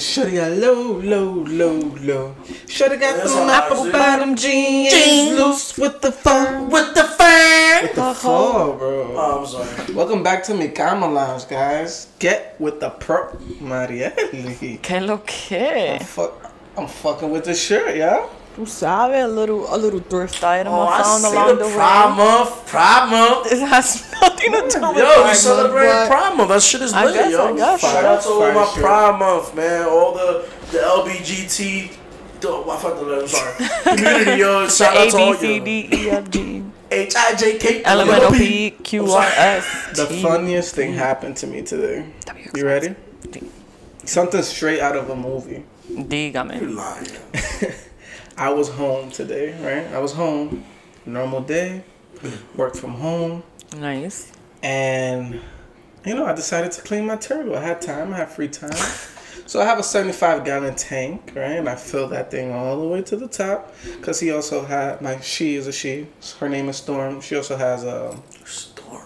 Shorty got low, low, low, low. Shorty got That's them how I apple see. bottom jeans, Jeans. loose with the fur. With the fan. The fall, bro. Oh, I'm sorry. Welcome back to Mikama Lounge, guys. Get with the pro, Marielli. Que lo que? Fuck, I'm fucking with the shirt, yeah. Tu sabe, a little, a little thrift item Oh, I I found see along the the Pride way. Month. Pride Month. It has nothing to do with Yo, Pride we Month, celebrating but- Pride Month. That shit is I lit, guess, yo. I guess. Shout out to all my shirt. Pride Month, man. All the the LBGT. the- I fucked the letter. I'm sorry. Community, yo. The Shout out to all B C you. D E F G H I J K L M N O P Q R S The funniest thing happened to me today. You ready? Something straight out of a movie. Dígame. You lying. I was home today, right? I was home, normal day, worked from home, Nice. and you know, I decided to clean my turtle. I had time, I had free time. So I have a 75 gallon tank, right? And I fill that thing all the way to the top. Cause he also had my she is a she. Her name is Storm. She also has a Storm.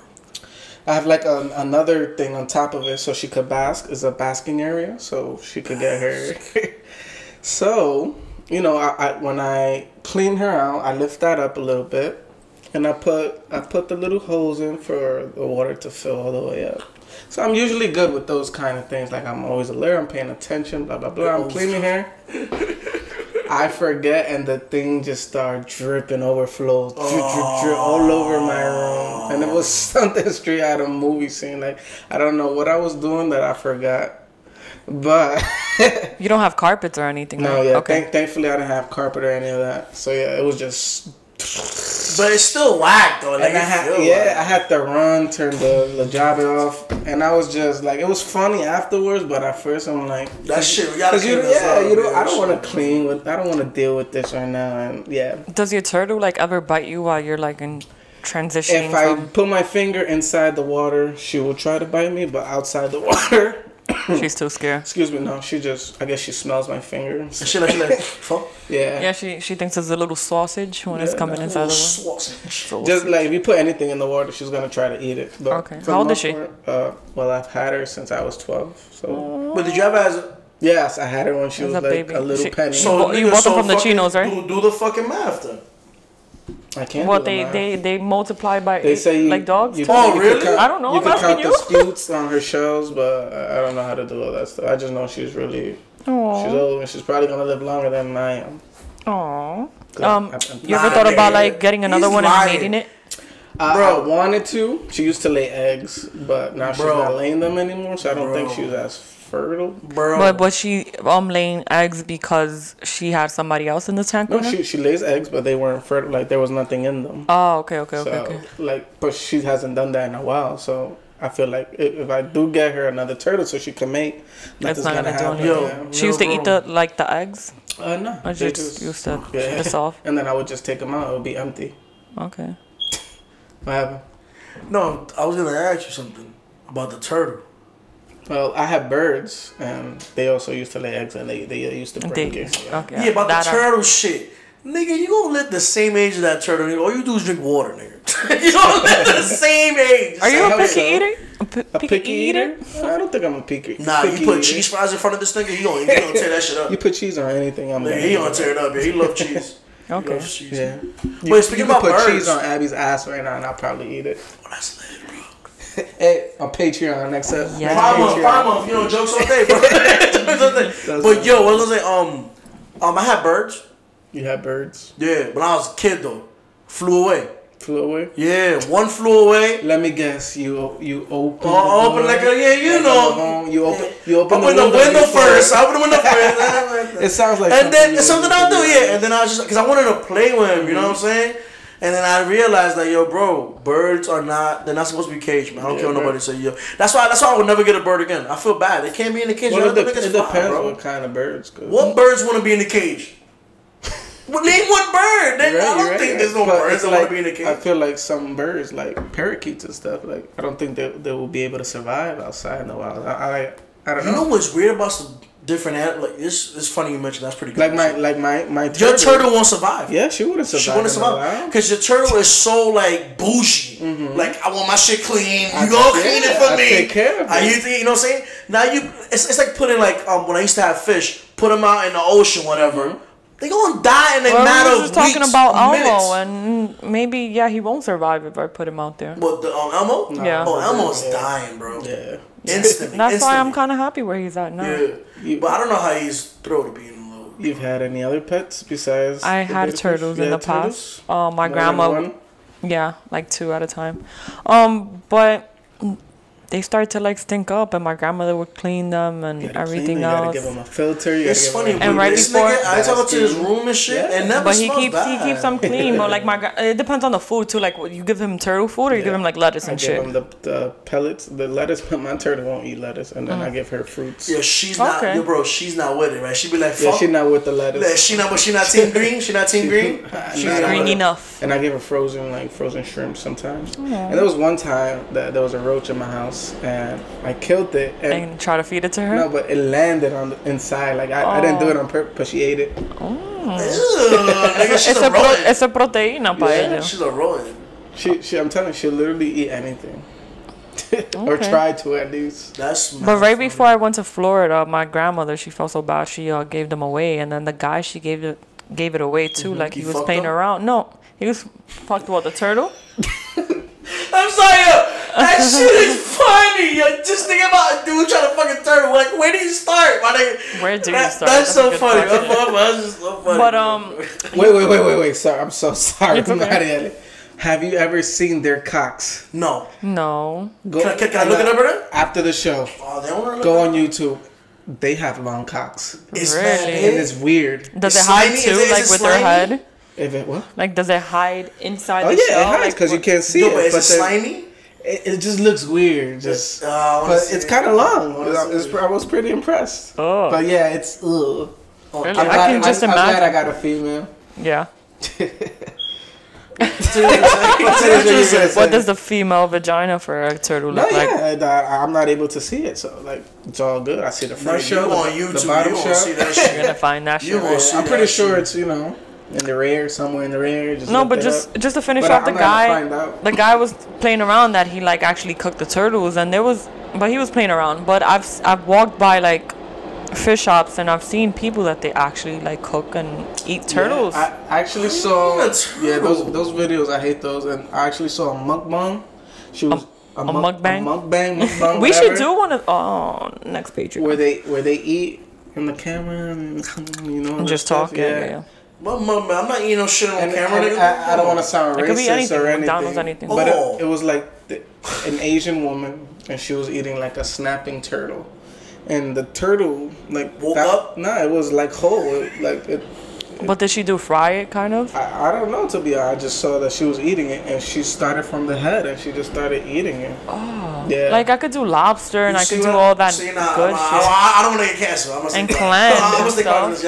I have like a, another thing on top of it so she could bask. Is a basking area so she could get her. so you know, I, I when I clean her out, I lift that up a little bit, and I put I put the little holes in for the water to fill all the way up. So I'm usually good with those kind of things. Like I'm always alert, I'm paying attention, blah blah blah. I'm oh, cleaning her. I forget, and the thing just started dripping, overflows, drip, drip, drip, all over my room, and it was something straight out of a movie scene. Like I don't know what I was doing that I forgot, but You don't have carpets or anything, no, right? yeah. Okay. Thank, thankfully, I didn't have carpet or any of that. So yeah, it was just. But it's still whack though. Like And I had, yeah, like- I had to run, turn the the job off, and I was just like, it was funny afterwards, but at first I'm like, That shit, we gotta Cause you, this yeah, up, you know, man. I don't want to clean with, I don't want to deal with this right now, and yeah. Does your turtle like ever bite you while you're like in transitioning If I from? put my finger inside the water, she will try to bite me, but outside the water, She's too scared. excuse me, no, she just, I guess she smells my finger. she like, shit, like, fuck. Yeah. Yeah, she she thinks it's a little sausage when it's coming no. inside the Sausage. water. Just like if you put anything in the water, she's gonna try to eat it. But Okay. How old is she? part, Uh, well, I've had her since I was twelve. So But did you ever as a yes, I had her when she As was a like baby. a little She- penny. So- bought- you nigga, bought them from the chinos, right? Do, do the fucking math then. I can't. What do they they they multiply by They eight, say you, like dogs. You. Oh, you really? Count, I don't know, You I'm can count asking the you. scutes on her shells, but I I don't know how to do all that stuff. I just know she's really she's old and she's probably gonna live longer than I am. Aw. 'Cause Um, I- you ever thought about like getting another He's one lying. and mating it? I, Bro. I wanted to. She used to lay eggs, but now she's not laying them anymore. So I don't think she's as fertile. Bro. But was she um laying eggs because she had somebody else in the tank No, with her? she she lays eggs, but they weren't fertile. Like there was nothing in them. Oh, okay, okay, okay, so okay. like, but she hasn't done that in a while. So I feel like if, if I do get her another turtle, so she can mate, That's nothing's not gonna do happen. anything. Yo. Yeah. She used to No, eat the like the eggs. Uh, no, I they just used to yeah. the soft. and then I would just take them out. It would be empty. Okay. What happened? no, I was gonna ask you something about the turtle. Well, I have birds, and they also used to lay eggs, and they they used to They, break it. Yeah. okay. Yeah, about that the I- turtle shit. Nigga, you gonna live the same age as that turtle, nigga. All you do is drink water, nigga. you gonna live the same age. Are you a picky so. eater? A, pi- picky, eater? I don't think I'm a picky. Nah, picky you put eater. cheese fries in front of this nigga, you gonna, you gonna tear that shit up. You put cheese on anything, I'm Nigga, gonna he eat gonna tear it up. Yeah, he love cheese. He Okay. loves cheese. Yeah. Wait, speaking you could about put birds. cheese on Abby's ass right now, and I'll probably eat it. Oh, that's lit, bro. Hey, on Patreon next up. Yeah. next Five month, five month, you know, jokes all day, bro. Jokes all day. but yo, what was I gonna say? Um, um, I had birds. You had birds. Yeah, when I was a kid though, flew away. Flew away. Yeah, one flew away. Let me guess. You you open. Oh, open like a yeah, you know. You open. You open Open the window first. I open the window first. It sounds like. and then it's something would I'll do, do. yeah. And then I was just because I wanted to play with him, you know what I'm saying? And then I realized that yo, bro, birds are not they're not supposed to be caged, man. I don't Yeah, care what nobody say, yo. That's why that's why I would never get a bird again. I feel bad. They can't be in the cage. Well, it, dep- it depends bro. what kind of birds. 'cause- What birds want to be in the cage? well, name one bird. They, right, I don't right, think you're there's no. But birds that like, want to be in the cage. I feel like some birds, like parakeets and stuff, like I don't think they they will be able to survive outside in the wild. I I, I don't you know. know what's weird about some different animals? Like this, it's funny you mentioned. That's pretty good. Like my like my my your turtle won't survive. Yeah, she wouldn't survive. She wouldn't survive because your turtle is so like bougie. Like I want my shit clean. You I- go clean it for I me. take care of I it. you think you know what I'm saying? now you it's, it's like putting like um when I used to have fish, put them out in the ocean, whatever. They gonna die in a Well, matter of were just talking weeks, about minutes. Elmo, and maybe yeah, he won't survive if I put him out there. What the um, Elmo? Yeah. Oh, Elmo's Yeah. dying, bro. Yeah. Instantly. That's why I'm kind of happy where he's at now. Yeah. But I don't know how he's thrilled to be in the load. You've had any other pets besides? I had turtles in the had turtles? past. Uh, my More grandma, yeah, like two at a time. Um, but they started to like stink up, and my grandmother would clean them and You gotta clean everything them, You gotta else. give them a filter. You It's gotta funny, give 'em And right this before- nigga, I talk to his Basking. room and shit, Yeah. and never But he smells keeps he keeps them clean. But like my it depends on the food too. Like you give him turtle food or you give him like lettuce I and give shit. the, the pellets, the lettuce. But my turtle won't eat lettuce, and then I mm. give her fruits. Yo, she's not, Okay. yo, bro, she's not with it, right? She be like, Fuck. Yeah, fuck. she not with the lettuce. Like, she not, but she not team green. She not team green. She's not Green enough. And I give her frozen, like frozen shrimp sometimes. And there was one time that there was a roach in my house, and I killed it. And, And try to feed it to her. no, but it landed on the inside. Like I, I didn't do it on purpose, but she ate it. Ew, nigga, she's it's a a pro, it's a proteína para Yeah. ella. She's a rodent. She, she, I'm telling you, she'll literally eat anything, or try to at least. That's But right before I went to Florida, my grandmother she felt so bad she uh, gave them away, and then the guy she gave it gave it away too, like He he was playing them? around. No, he was fucked with the turtle. I'm sorry, yo. That shit is funny. Yo, just think about a dude trying to fucking turn. Like, where do you start? My nigga? Where do you That- start? That's, That's so funny. That's, that's just so funny. But um, Wait, wait, wait, wait, wait. Sorry, I'm so sorry, It's okay. Marielle. Have you ever seen their cocks? no. no. Go, Can I- can- can I look it up, brother? After the show, Oh, they don't go on YouTube. They have long cocks, It's Really? and it's weird. Does It's it hide slimy? Is too, it- is like it with their slimy? head? If it what? Like, does it hide inside Oh the yeah, shell? it hides Like, because you can't see Yo, it. but is it then slimy? It, it just looks weird. Just, Uh, but it's kind of long. I was. I was pretty impressed. Oh. But yeah, it's ugh. Oh, Really? I'm I glad, can just I'm, I'm glad I got a female. Yeah. What What does the female vagina for a turtle No, look like? yeah, and, uh, I'm not able to see it, so like it's all good. I see the front you shell, on the, YouTube, the bottom you shell. won't see that You're gonna find that You shit. won't right? I'm that pretty shit. sure it's you know in the rear, somewhere in the rear. Just No, but just up. just to finish But off the I'm not guy, the guy was playing around that he like actually cooked the turtles, and there was, but he was playing around. But I've I've walked by like fish shops and I've seen people that they actually like cook and eat turtles. Yeah, I actually saw yeah those those videos. I hate those, and I actually saw a mukbang. She was a, a muk- mukbang? a mukbang, mukbang. we should do one of oh next page. where they where they eat in the camera and you know and just talking. talk. Yeah, yeah. Yeah. Well, mom, I'm not eating no shit on And, camera, and nigga. I, I don't want to sound It racist could be anything, or anything, McDonald's, anything. but Oh. it, it was like the, an Asian woman, and she was eating like a snapping turtle, and the turtle like Woke that, up? Nah, it was like whole, it, like it. But did she do fry it kind of? I, I don't know to be honest. I just saw that she was eating it, and she started from the head, and she just started eating it. Oh, yeah. Like I could do lobster and You I could do what- all that see, nah, good I'm- shit. I, I don't want to get canceled. I'm gonna And stay clams quiet. I'm gonna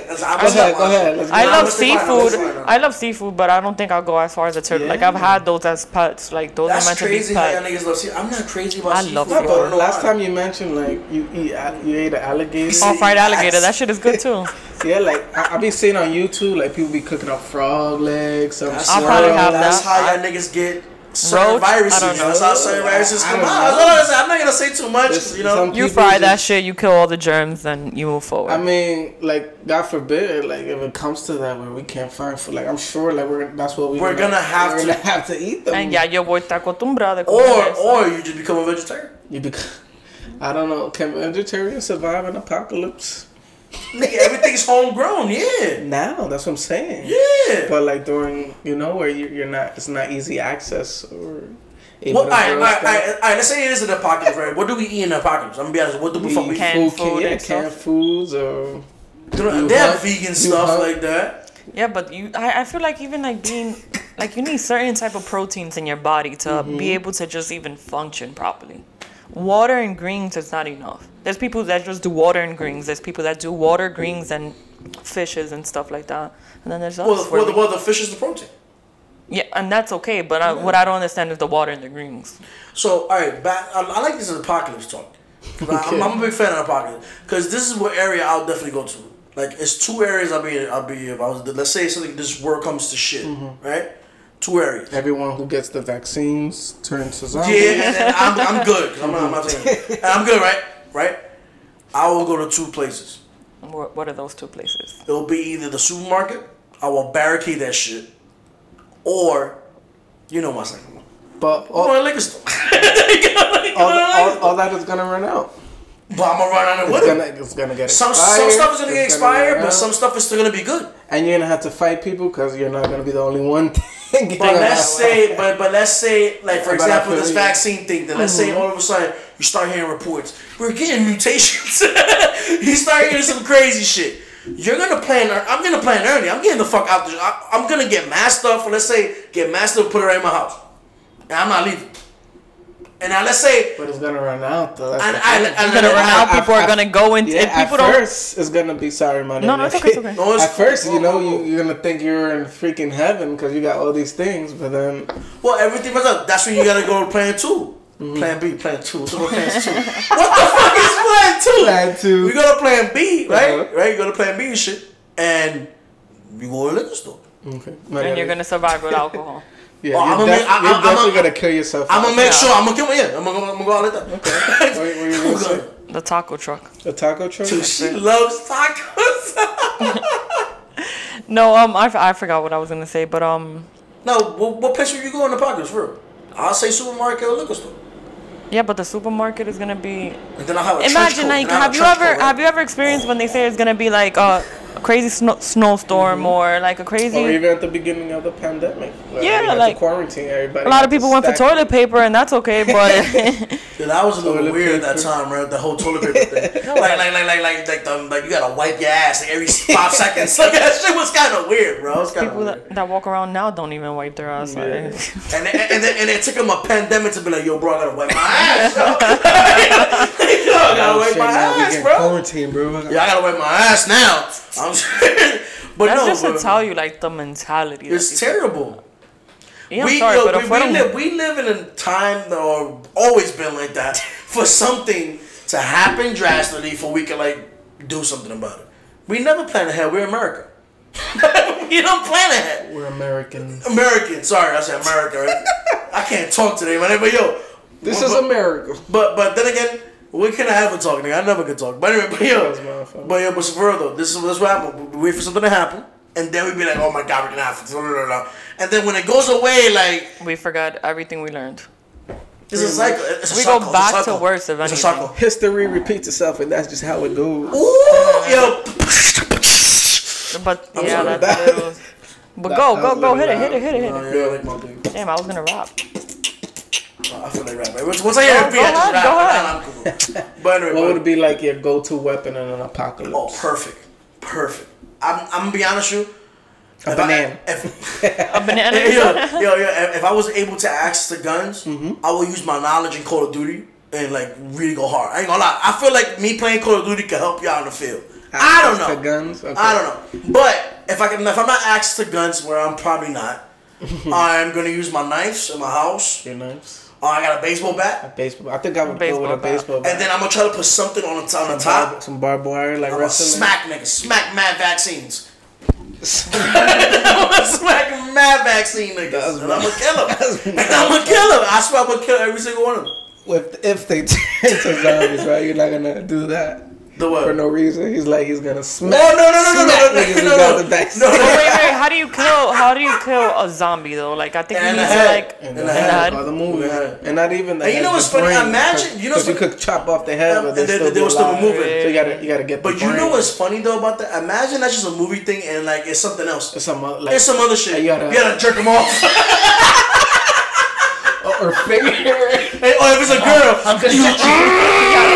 Go gonna ahead, go ahead. I love let's stay quiet, let's seafood. I love seafood, but I don't think I'll go as far as a turtle. Like I've had those as pets. Like those are That's meant to be crazy how pets. niggas love seafood. I'm not crazy about I seafood. love No, bro. I but don't last time you mentioned like you eat you ate an alligator. Oh, fried alligator. That shit is good too. Yeah, like I, I be seeing on YouTube, like people be cooking up frog legs, some That's, I'll probably swirl. have that's that. how y'all niggas get certain Roach? I viruses. don't know. That's how certain viruses I come don't out. know. That's all I'm not gonna say too much. There's you know. You people fry that shit, you kill all the germs, then you move forward. I mean, like God forbid, like if it comes to that where we can't find food, like I'm sure, like we're that's what we We're gonna have we're to- gonna have to eat them. and ya yo voy a acostumbrada. con Or eso. or you just become a vegetarian. you bec- I don't know. Can vegetarians survive an apocalypse? Nigga, everything's homegrown. Yeah, Now, that's what I'm saying. yeah. But like during, you know, where you, you're not, it's not easy access or. Able Well, to all right, all right, all right, all right. Let's say it is an apocalypse, right? What do we eat in the apocalypse? I'm gonna be honest. What do we We fuck eat we eat? Canned food, food yeah, and canned stuff. foods or. They don't- You They have hunt? vegan stuff hunt? like that. Yeah, but you, I, I feel like even like being, like you need certain type of proteins in your body to Mm-hmm. be able to just even function properly. Water and greens is not enough. There's people that just do water and greens. There's people that do water, greens, and fishes and stuff like that. And then there's us. Well, where well, the, we- well, the fish is the protein. yeah, and that's okay. But I, what I don't understand is the water and the greens. So, all right, back. I, I like this as apocalypse talk. 'Cause I- I'm, I'm a big fan of apocalypse because this is what area I'll definitely go to. Like, it's two areas I'll be. I'll be if I was. Let's say something. This world comes to shit, Mm-hmm. right? Two areas. Everyone who gets the vaccines turns to zombies. Yeah, and then I'm, I'm good. 'cause I'm not, I'm not I'm good, right? Right? I will go to two places. What, what are those two places? It'll be either the supermarket. I will barricade that shit, or you know my second one. But Or all, a liquor store. all, all, all that is gonna run out. But I'm gonna run out of It's with gonna, it. it's gonna get Some expired. some stuff is gonna get it's run expired, but some stuff is still gonna be good. and you're gonna have to fight people because you're not gonna be the only one. Thing But let's say, but but let's say, like for But example, this vaccine thing. Then let's say mm-hmm. all of a sudden you start hearing reports. We're getting mutations. you start hearing some crazy shit. You're gonna plan. I'm gonna plan early. I'm getting the fuck out there. I, I'm gonna get masked up. Or let's say get masked up, put it right in my house, and I'm not leaving. And now let's say, But it's gonna run out though. That's and I, thing. and, Gonna and run I- out. People are I- gonna go into. Yeah, if people at don't. first it's gonna be sorry, money. No, no, it's okay, it's okay. No, it's- at first, you know, whoa, whoa, you, whoa. you're gonna think you're in freaking heaven because you got all these things, but then Well, everything was up. That's when you gotta go to plan 2 Plan B, plan two. So what plan two? what the fuck is plan two? Plan two. We go to plan B, right? Uh-huh. Right? You go to plan B and shit, and you go to the liquor store. okay. And you're gonna survive with alcohol. Yeah, Oh, you're, I'ma def- make- I- you're I'm definitely a- gonna kill yourself. I'm gonna make Yeah. sure I'm gonna kill my yeah. I'm gonna, I'm gonna go out like that. What, what were you gonna? The taco truck. The taco truck? Dude, she loves tacos. No, um, I, f- I forgot what I was gonna say, but um, no, what, what place would you go in the pockets for? real? I'll say supermarket or liquor store, yeah, but the supermarket is gonna be. and then I'll have a Imagine like, have you ever have you ever experienced when they say it's gonna be like a, a crazy snow, snowstorm mm-hmm. or like a crazy? Or even at the beginning of the pandemic. Like, Yeah, we had to like- quarantine everybody. a lot had of to people went for toilet paper, and that's okay, but Yeah, that was a little Toilet weird at that time, right? The whole toilet paper thing. like, like, like, like, like, like, the, like, you gotta wipe your ass like every five seconds. Like that shit was kind of weird, bro. It was kind of people weird. that, that walk around now don't even wipe their ass. like- And then, and then and it took them a pandemic to be like, yo, bro, I gotta wipe my ass. Yo, yo I gotta Oh, wipe my now ass, bro. Quarantine, bro. Yeah, I gotta wipe my ass now. I'm but That's no, just bro, to tell you like the mentality. it's terrible. Yeah, we, sorry, yo, but we, we, fueron- live, we live in a time or always been like that for something to happen drastically for we can like do something about it. We never plan ahead. We're America. you don't plan ahead. We're Americans. American. Sorry, I said America. Right? I can't talk today, man. But yo, This but, is America. But but then again, we can have a talk, nigga. I never could talk. But anyway, but yo, but yo, but for real though, this is this is what happened. We wait for something to happen, and then we be like, oh my god, we're gonna have to. blah, blah, blah, blah. And then when it goes away, like we forgot everything we learned. it's a cycle. It's a We cycle. go It's a back to worse if It's a cycle. History repeats itself, and that's just how it goes. Ooh, yo. But I'm yeah, that's it But That- go, that go, go, hit it, hit it, hit it, hit Oh, it. yeah, I like my big. Damn, I was gonna rap. I feel like rap. Once once I hear Go- a beat, go I just rap. go Nah, ahead. nah, I'm cool. But anyway, What but- would it be like your go-to weapon in an apocalypse? Oh, perfect, perfect. I'm, I'm gonna be honest with you. A If banana. I, if, A banana. yo, yo, yo, if if I was able to access the guns, Mm-hmm. I will use my knowledge in Call of Duty and like really go hard. I ain't gonna lie. I feel like me playing Call of Duty can help you out in the field. I don't know. to guns? Okay. I don't know. But if I can, if I'm not access to guns, where I'm probably not, I'm gonna use my knives in my house. Your knives. Oh, I got a baseball bat, Baseball. I think I would go with a bat. baseball bat. and then I'm gonna try to put something on the, on the top. barb- some barbed wire, like I'm wrestling. smack niggas, smack mad vaccines. I'm gonna smack mad vaccine niggas, and I'm gonna kill them. And I'm gonna kill them. I swear I'm gonna kill every single one of them. If if they turn to zombies, right? You're not gonna do that The what? for no reason. He's like he's gonna smack. No, no, no, no, no, smack no, niggas no, who no, got no. the vaccine. No, no. But wait, wait, how do you kill? How do you kill a zombie though? Like I think you In need the to head. like In In the the head, head. of the movie, In the head. and not even the And you head, know what's the funny? brain, Imagine- you know because you what's- could chop off the head, but and they they- still they will be still be alive. moving. So you gotta you gotta get. But the you know brain. what's funny though about that? Imagine that's just a movie thing and like it's something else. It's some uh, like It's some other shit. You You gotta- gotta, jerk them off. or or finger. Hey, or if it's a girl,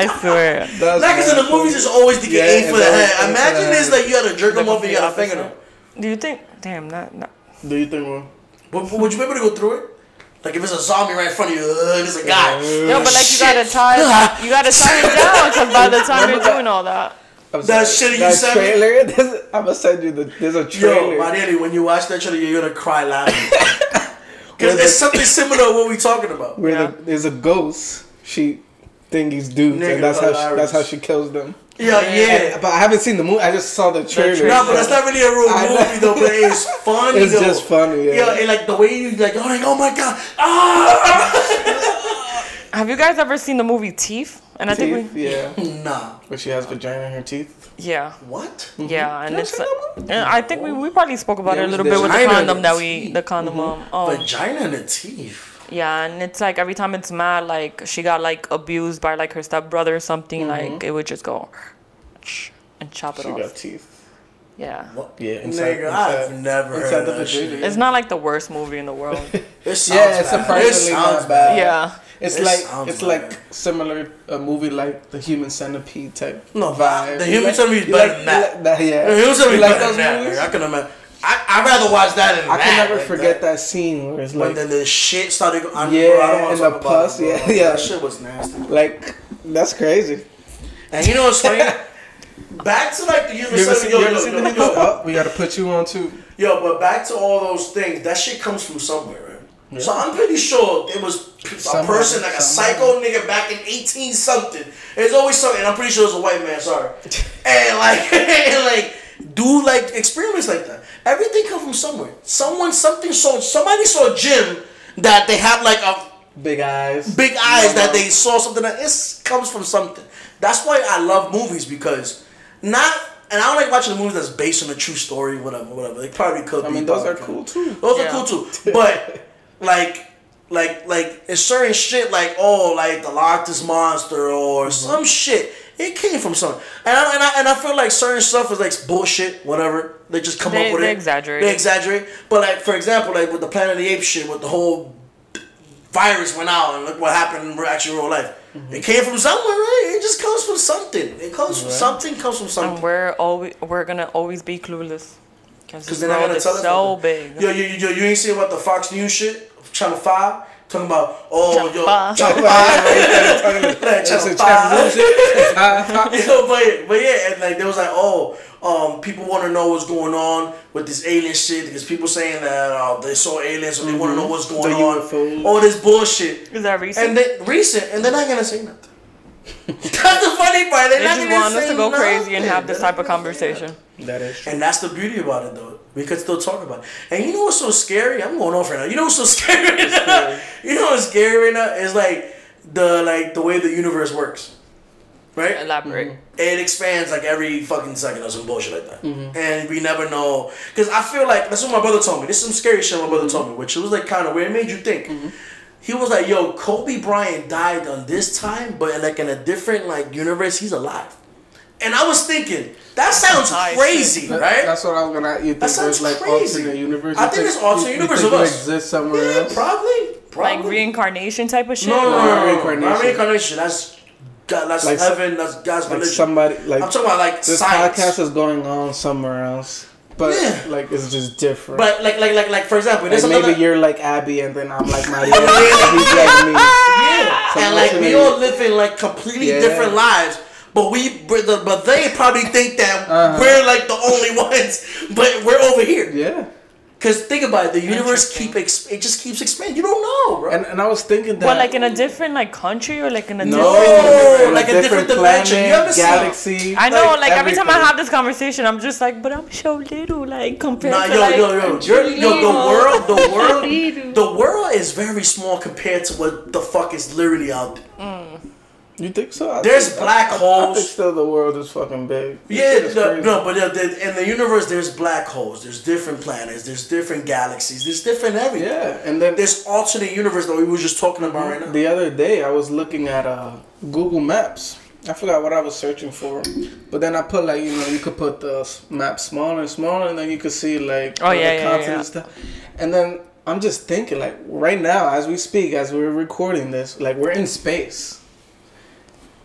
I swear. That's like in the movies, funny. it's always to get Yeah, aim for the always head. Imagine the this like you gotta jerk them off and you gotta finger them. Do you think? Damn, not not. Do you think? Well, But, but would you be able to go through it? Like if it's a zombie right in front of you, uh, there's a guy. No, but like you gotta tie, you gotta tie it down because by the time you're doing all that, I'm That sorry, shit you sent me? trailer. I'm gonna send you the. There's a trailer. Yo, my daddy, when you watch that trailer, you're gonna cry laughing. Where Because the- it's something similar to what we're talking about. where Yeah. the, there's a ghost. She think he's dudes, Nigga, and that's how she, that's how she kills them. Yeah, yeah. But I haven't seen the movie. I just saw the trailer. trailer. No, but that's not really a real I know. movie though. But it's funny. It's though. just funny, yeah. Yeah, and like the way you like, oh, like, oh my god, ah! Have you guys ever seen the movie Teeth? And I Teeth, think we, yeah. Nah. Where she has vagina in her teeth. yeah, What? yeah, and Never it's. seen that movie? and I think we, we probably spoke about Yeah, it a little bit with the condom that we the condom. Um, oh, Vagina and the teeth. Yeah, and it's like every time it's mad, like she got like abused by like her stepbrother or something, mm-hmm. like it would just go and chop it She off. got teeth. Yeah, What? Yeah, inside- Nigga, I've never inside heard the of that vagina. shit. it's not like the worst movie in the world. It sounds Yeah, it's bad. surprisingly it sounds not bad. yeah, It's It like it's bad. like similar a movie like the Human Centipede type. No, vibe. the You Human like- Centipede is you better like- than that. like that. Yeah, It was something You like better those than that. movies? I can imagine. I I'd rather watch that than I that. can never like forget that. that. scene where it's When like then the shit started going. Yeah, bro, I don't want and to the talk pus, about it, yeah, yeah. That shit was nasty. like that's crazy. And you know what's funny? Back to like the human You ever centipede. seen, Yo, yo, yo, yo, yo, Oh, we gotta put you on too. Yo, but back to all those things. That shit comes from somewhere, right? So I'm pretty sure it was a Somewhere, person like a somewhere. psycho nigga back in 18 something. There's always something. I'm pretty sure it's a white man. Sorry. and like, and like, do like experiments like that. Everything comes from somewhere. Someone, something saw. Somebody saw Jim that they have like a Big eyes. big eyes that they saw something that it comes from something. That's why I love movies because not and I don't like watching movies that's based on a true story, whatever, whatever. They probably could. I be mean, those are cool too. Those Yeah. are cool too. But like, like, like, it's certain shit like oh, like the Loch Ness monster or Mm-hmm. some shit. It came from something, and I, and I and I feel like certain stuff is like bullshit, whatever. They just come They- up with they it. exaggerate They exaggerate. But like for example, like with the Planet of the Apes shit, with the whole virus went out and look what happened in actual real life. Mm-hmm. It came from somewhere, right? It just comes from something. It comes from something. Comes from and something. we're always we're gonna always be clueless because they're not gonna tell us. so nothing. big. Yo, yo, you, you ain't see about the Fox News shit, Channel Five, talking about oh Channel yo, five. Channel Five, That's Channel a Five. chat You know, but but yeah, and like there was like, oh, um, people want to know what's going on with this alien shit because people saying that uh, they saw aliens, so they want to know what's going The on. UFOs. All this bullshit. Is that recent? And then recent, and they're not gonna say nothing. That's the funny part. They're they not just gonna want us to go crazy and have this type of conversation. That is true. and that's the beauty about it, though. We could still talk about it. And you know what's so scary? I'm going off right now. You know what's so scary right now? You know what's scary right now? It's like the like the way the universe works, right? Elaborate. Mm-hmm. It expands like every fucking second or some bullshit like that. Mm-hmm. And we never know. Because I feel like, that's what my brother told me. This is some scary shit my brother mm-hmm. told me, which it was like kind of weird. It made you think. He was like, yo, Kobe Bryant died on this time, but like in a different like universe, he's alive. And I was thinking, that sounds high crazy, That- right? That's what I was gonna. You think That sounds like crazy. alternate universe? I You think there's alternate you- you universe think of you us. exist somewhere yeah, else. probably. probably. Like reincarnation type of shit. No, no, no, Not no, no, reincarnation. Not reincarnation. That's God. That's Like heaven. That's God's Like religion. somebody like I'm talking about like this science. podcast is going on somewhere else, but Yeah. like it's just different. but like, like, like, like, for example, like maybe another. you're like Abby, and then I'm like Maria, and he's like me. Yeah, So and like we all living like completely Yeah. different lives. But we, but but they probably think that Uh-huh. we're like the only ones, but we're over here. Yeah, Cause think about it, the universe keep ex- it just keeps expanding. You don't know, bro. and and I was thinking that Well, like in a different like country or like in a no, different? on like a different dimension. You planet, ever seen- galaxy. I know, like, every time I have this conversation, I'm just like, but I'm so little, like compared Nah, to yo, like. yo, yo, you're, yo, the world, the world, the world is very small compared to what the fuck is literally out there. Mm. You think so? I There's think- black I, I, I holes. think still the world is fucking big. This Yeah, shit is the, crazy. no, but the, the, in the universe, there's black holes. There's different planets. There's different galaxies. There's different everything. Yeah, and then There's alternate universe that we were just talking about right now. The other day, I was looking at uh, Google Maps. I forgot what I was searching for, but then I put like you know you could put the map smaller and smaller, and then you could see like Oh, all yeah, the yeah, continents yeah. and stuff. And then I'm just thinking like right now as we speak, as we're recording this, like we're in space.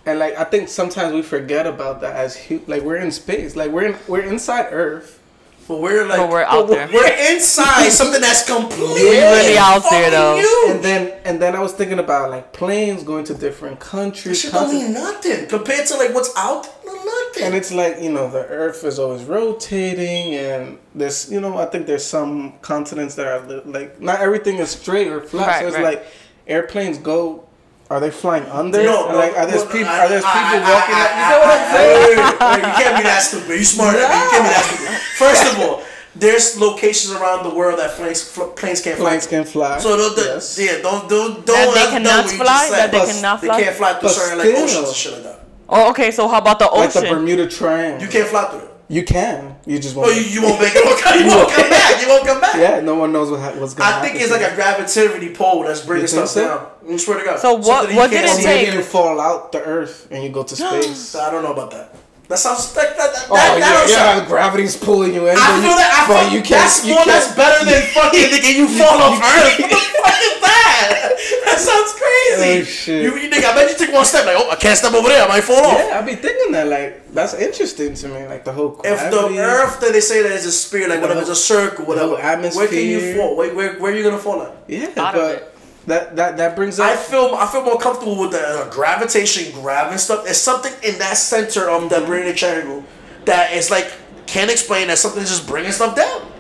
And like I think sometimes we forget about that as hu- like we're in space, like we're in, we're inside Earth. But we're like, But we're out there. We're inside something that's completely really out there, though. huge. And then and then I was thinking about like planes going to different This countries. shit don't continents. mean nothing compared to like what's out there. Nothing. And it's like, you know, the earth is always rotating and there's, you know, I think there's some continents that are like, not everything is straight or flat. Right, so it's right. like airplanes go, are they flying under? No, no, like, are there no, people, I- are there people I- walking I- up? You know what I'm I- saying? You can't be that stupid. You smart. You can't be that stupid. First of all, there's locations around the world that planes fl- planes can't fly. Planes can fly. So don't, don't- yes. yeah, don't don't don't. That they cannot dumb what you just fly? said. That they But cannot They can't fly through But certain like still. oceans and shit like that. Oh, okay. So how about the ocean? like the? Bermuda Triangle. You can't fly through it. You can. You just Oh, won't. you, you won't make it. Okay, you won't come back. You won't come back. yeah, no one knows what ha- what's gonna I think it's like a gravitativity pole that's bringing stuff so? down. I swear to God. So what- Something you what can't did it Or see. take? maybe you fall out the earth and you go to space. I don't know about that. That sounds like that. that, Oh, that, yeah, that yeah, gravity's pulling you in. I but feel you, that. I but feel you can't. that's you more. can't- That's better than fucking nigga. You fall off Earth. What the fuck is that? That sounds crazy. Oh, shit. You, you nigga, I bet you take one step like, oh, I can't step over there. I might fall off. Yeah, I be thinking that like that's interesting to me, like the whole If the Earth that they say that is a sphere, like whatever, it's a circle, whatever. whole Where can you atmosphere. fall? Where, where, where are you gonna fall at? yeah, Out but that that that brings up. I feel I feel more comfortable with the uh, gravitation grabbing stuff. There's something in that center of the Bermuda Triangle that is like can't explain that something's just bringing stuff down.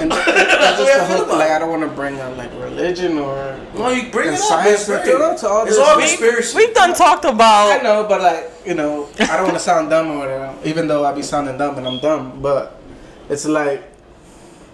And That's that's the just way I the feel whole about like. I don't want to bring up like religion or No, you bring it up. science It's, with it, to all it's this- all We- conspiracy. We've done talked about. I know, but like you know, I don't want to sound dumb or whatever. Even though I be sounding dumb and I'm dumb, but it's like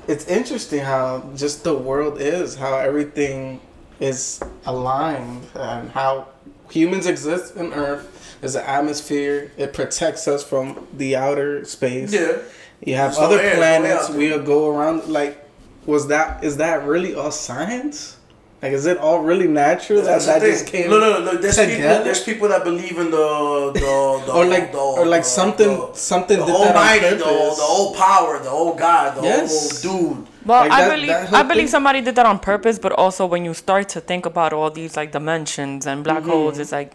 it's interesting how just the world is, how everything is aligned, and how humans exist in Earth. There's an atmosphere. It protects us from the outer space. yeah. You have There's no other air, planets. air. We'll go around. Like, was that is that really all science? Like, is it all really natural that That's that just came? no, no, no. There's people. There's people that believe in the the, the or like the, or like something the, something the did that on Almighty, the, the old power, the old God, the Yes. old dude. Well, Like I that- believe that whole I believe thing- somebody did that on purpose, but also when you start to think about all these like dimensions and black mm-hmm. holes, it's like,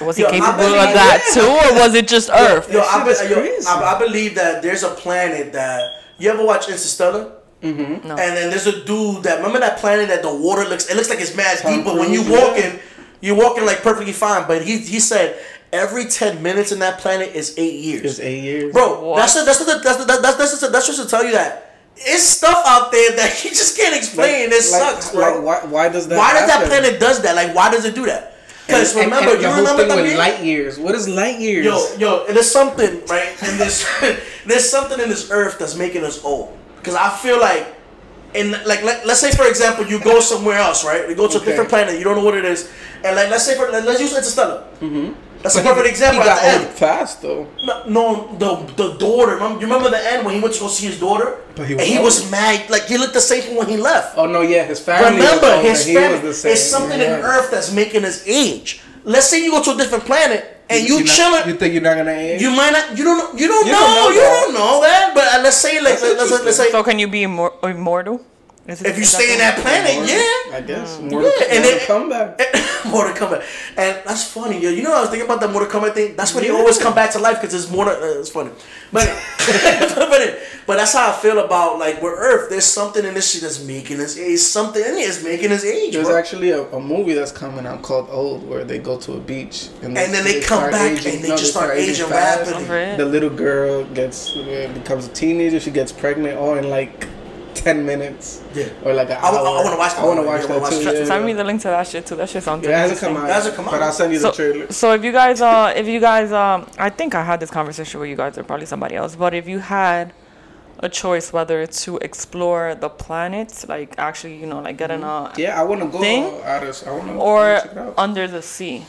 was he Yo, capable believe- of that yeah. too, or was it just Earth? Yo, That I, be, yo. I, I believe that there's a planet that you ever watch Interstellar. Mm-hmm. No. And then there's a dude that remember that planet that the water looks. It looks like it's mad Tom deep, but when you Cruise, yeah. walking, you're walking like perfectly fine. But he he said every ten minutes in that planet is eight years. It's eight years, Bro, What? that's that's that's that's that's that's, that's, just, that's just to tell you that it's stuff out there that you just can't explain. it sucks, bro. Like, why, why does that? why does that planet does that? Like, why does it do that? Because And- and- remember, and you remember thing the with light years. What is light years? Yo, yo, there's something right in this. there's something in this earth that's making us old. Because I feel like, in like, let, let's say for example, you go somewhere else, right? You go to Okay. a different planet, you don't know what it is, and like, let's say for let, let's use Interstellar. Mm-hmm. That's a But he- perfect example. He at got the old end. fast though. No, no, the the daughter. Remember, you remember the end when he went to go see his daughter, But he and was he old. was mad. Like he looked the same when he left. Oh no, yeah, his family. Remember, was his he family. was the same. It's something in Yeah. Earth that's making us age. Let's say you go to a different planet and you, You're chilling. You think you're not gonna age? You might not. You don't know. You don't You know. don't know you that. don't know that. But uh, let's say like let's, let's, let's say So can you be immortal? Is it- if you stay in that planet, yeah. I guess. Mm. More, Yeah, to, and more then- to come back. And that's funny, yo. You know, I was thinking about that Mortal Kombat thing. That's when he Yeah. always come back to life because it's more. Uh, it's funny, but but, it, but that's how I feel about like with Earth. There's something in this shit that's making us age. Something in it is making us age, There's bro. actually a, a movie that's coming out called Old, where they go to a beach and, And then they come start back and they just start aging fast. rapidly. The little girl gets uh, becomes a teenager. She gets pregnant all in like ten minutes. Yeah. Or like an I wa- I hour. wanna watch that I want to watch Yeah, that wanna too. watch Yeah, Send me the link to that shit too. That shit sounds It hasn't come out. It hasn't come out. But. I'll send you So, the trailer. so if you guys, uh, if you guys, um, I think I had this conversation with you guys or probably somebody else. But if you had a choice whether to explore the planets, like actually, you know, like getting a, Yeah, I want to go Thing? out of. I want to. or check it out. under the sea.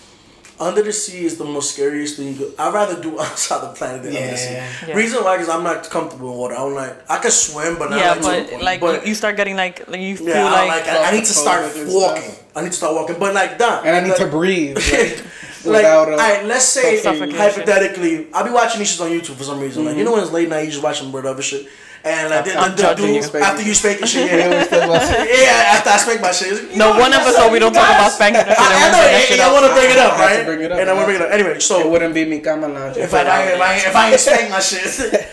Under the sea is the most scariest thing. You could, I'd rather do outside the planet than under the sea. Yeah. Yeah. Reason why is I'm not comfortable in water. I don't like. I can swim, but not yeah, like but to the point. like But you, you start getting like, like you feel yeah, I, like, like I, I need to start walking. stuff. I need to start walking, but like that. and I need like, to breathe. Like, Like, a. alright, let's say hypothetically, I'll be watching these shit on YouTube for some reason. Like, you know when it's late night, you just watch watching other shit, and like, I'm the, the judging dude, you. after you spank your shit, Yeah, yeah, we still yeah, after I spank my shit. you no know, one that's episode we don't you talk about guys- spanking the. I, I and know, and, and I want to bring it up, I right? bring it up, and I want to bring it up. Anyway, so it wouldn't be me coming lounge. if I, if I if I ain't spank my shit,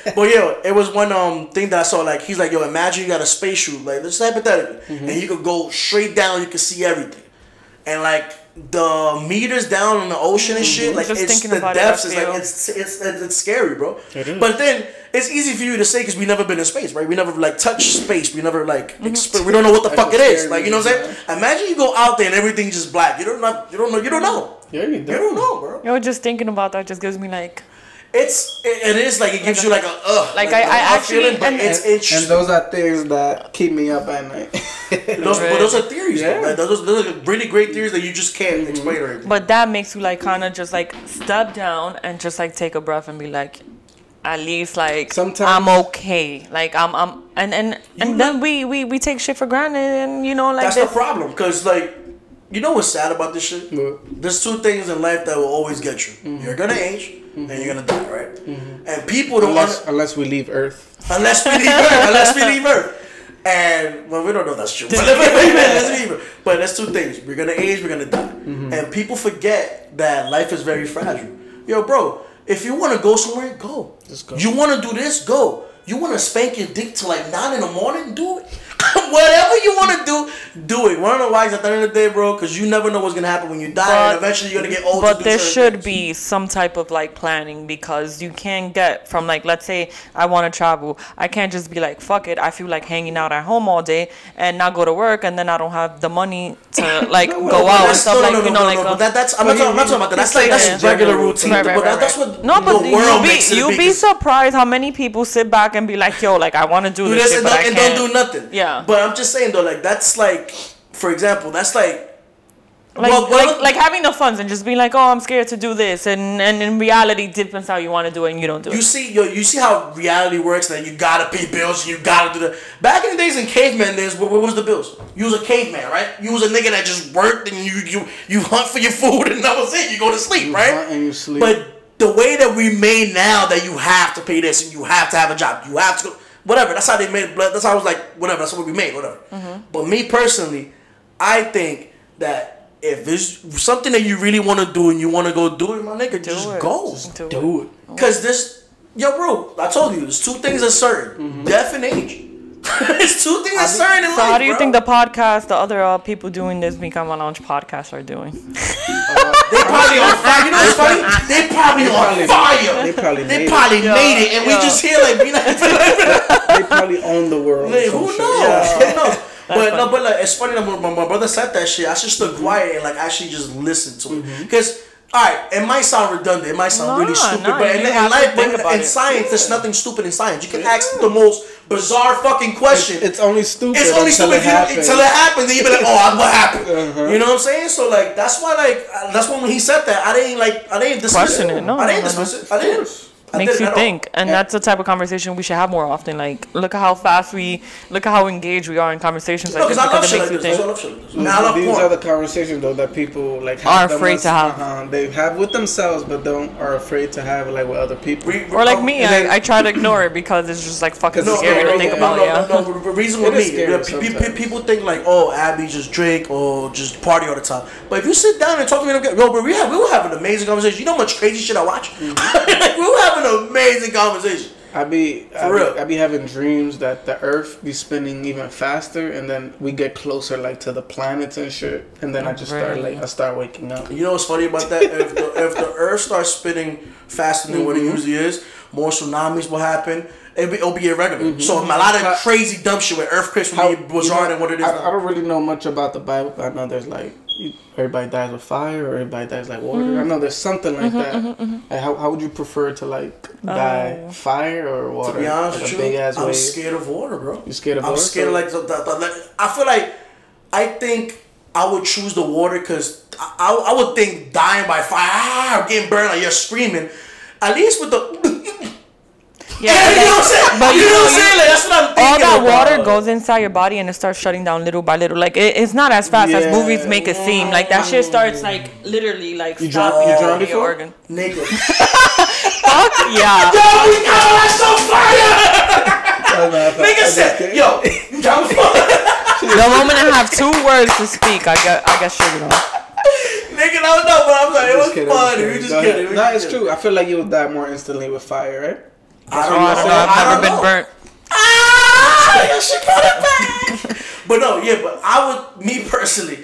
but yo, it was one um thing that I saw. Like he's like, yo, imagine you got a spacesuit, like this is hypothetically, Mm-hmm. and you could go straight down, you can see everything, and like the meters down in the ocean and shit, like Just it's the about depths I is like it's, it's it's it's scary, bro. It is. But then it's easy for you to say because we've never been in space, right? We never like touched space. We never like exper- we don't know what the fuck it what's is. scary, Like you know what I'm saying? Imagine you go out there and everything's just black. You don't know. You don't know. You don't know. Yeah, you You don't know, bro. You know, just thinking about that just gives me like it's it, it is like it gives you like a ugh, Like, I actually- feeling, but and- it's and interesting. those are things that keep me up at night. those, but those are theories. Yeah. Yeah. Like, those, those are really great theories that you just can't Mm-hmm. explain or anything. But that makes you like kind of just like step down and just like take a breath and be like, at least like Sometimes- I'm okay. Like I'm I'm and and and then we we we take shit for granted and you know like That's the problem, cause like, you know what's sad about this shit? What? There's two things in life that will always get you. Mm-hmm. You're gonna mm-hmm. age and you're mm-hmm. gonna die, right? Mm-hmm. And people don't unless want unless we leave Earth. unless we leave Earth, unless we leave Earth. And well, we don't know that's true. But let's leave Earth. But that's two things. We're gonna age, we're gonna die. And people forget that life is very fragile. Yo, bro, if you wanna go somewhere, go. Just go. You wanna do this, go. You wanna spank your dick till like nine in the morning, do it. Whatever you wanna do, do it. Wanna know why? at the end of the day, bro, because you never know what's gonna happen when you die, and eventually you're gonna get old. But there should things. be some type of like planning because you can't get from like let's say I want to travel. I can't just be like fuck it. I feel like hanging out at home all day and not go to work and then I don't have the money to like No, go but out and stuff no, like no, you know no, like no, uh, but that, that's I'm not, talking, I'm not talking about that. That's like that's Yeah. regular Right, routine. Right, right, but right, that's what no, but the you'll world be makes it you'll be surprised how many people sit back and be like, yo, like I want to do this, shit, and, but I and can't. don't do nothing. Yeah. But I'm just saying though, like that's like, for example, that's like. Like, well, well, like, like having the funds and just being like, oh, I'm scared to do this, and and in reality, depends how you want to do it, and you don't do you it. see, yo, you see how reality works. That you gotta pay bills. You gotta do that. Back in the days in caveman days, what, what was the bills? You was a caveman, right? You was a nigga that just worked and you you you hunt for your food and that was it. You go to sleep, You right? hunt and you sleep. But the way that we made now that you have to pay this and you have to have a job, you have to go, whatever. That's how they made. Blood. That's how I was like, whatever. That's what we made, whatever. Mm-hmm. But me personally, I think that if it's something that you really want to do and you want to go do it, my nigga, just it. go. Just do it. do it. Cause this, yo, bro, I told you, there's two things that's certain: death and age. it's two things that's certain in So life. how do you bro. think the podcast, the other uh, people doing this Become a Lounge podcast are doing? They probably on fire. You know what's funny? They probably on fire. They probably They made it. probably Yeah, made it, and we just here like be like. They probably own the world. Like, who knows? Yeah. Who knows? But no, but like it's funny that when my, my brother said that shit, I just stood quiet and like actually just listened to Mm-hmm. it. Because all right, it might sound redundant, it might sound really stupid, nah, but in, in life, think but about in, it. science, there's nothing stupid in science. You can ask the most bizarre fucking question. It's only stupid. It's only until stupid it if you, happens. until it happens. Then you be like, "Oh, what happened?" Uh-huh. You know what I'm saying? So like, that's why like, that's when he said that, I didn't like, I didn't dismiss Question it. it. No, I didn't no, no, dismiss it. I didn't. I Makes you at all. think, and that's the type of conversation we should have more often. Like, look at how fast we, look at how engaged we are in conversations No, like because this I because it makes you think. why I love shit like I love These porn. are the conversations though that people like Are have them afraid to have. Uh-huh, they have with themselves, but don't are afraid to have like with other people. Re- Or like oh, me, I, I try to ignore it because it's just like fucking No, scary no, to no, think no, about. no, yeah. no, no, The reason with me, scary yeah, pe- pe- people think like, oh, Abby just drink or just party all the time. But if you sit down and talk to me, like, yo, bro, we have we were having an amazing conversation. You know how much crazy shit I watch? like, we were having an amazing conversation. I be, I real. be I be having dreams that the Earth be spinning even faster, and then we get closer like to the planets and shit, and then I just start like I start waking up. You know what's funny about that? if the if the Earth starts spinning faster than what it mm-hmm. usually is, more tsunamis will happen. It'll be, it'll be irregular. Mm-hmm. So a lot of crazy dumb shit with earthquakes will How- be you know, than what it is. I, now. I don't really know much about the Bible, but I know there's like you, everybody dies with fire, or everybody dies like water. Mm-hmm. I know there's something like that. Like, how how would you prefer to like die, Oh. fire or water? To be honest like with you, I'm wave. scared of water, bro. You scared of I'm water? scared of So- like the, the, the, like- I feel like I think I would choose the water because I, I, I would think dying by fire, ah, getting burned, like you're screaming. At least with the, Yeah, yeah, you know what I'm saying. but you you know know, what I'm saying. Like, that's what I'm thinking. all that about. water goes inside your body and it starts shutting down little by little. Like it, it's not as fast as movies make it seem. Like that shit starts like literally like You drown- stopping you drowned your before? organ. nigga. Fuck yeah. Yo, we got that so fire. I thought- I Nigga just said, yo, you got The moment I have two words to speak, I get I get sugar on. Nigga, I don't know, but I'm like, it was Just kidding, funny. just We kidding. just kidding. ahead. No, just it's true. I feel like you would die more instantly with fire, right? I don't Oh, I don't know. I've I never been know. burnt. Ah, she brought it back. but no, yeah, but I would, me personally,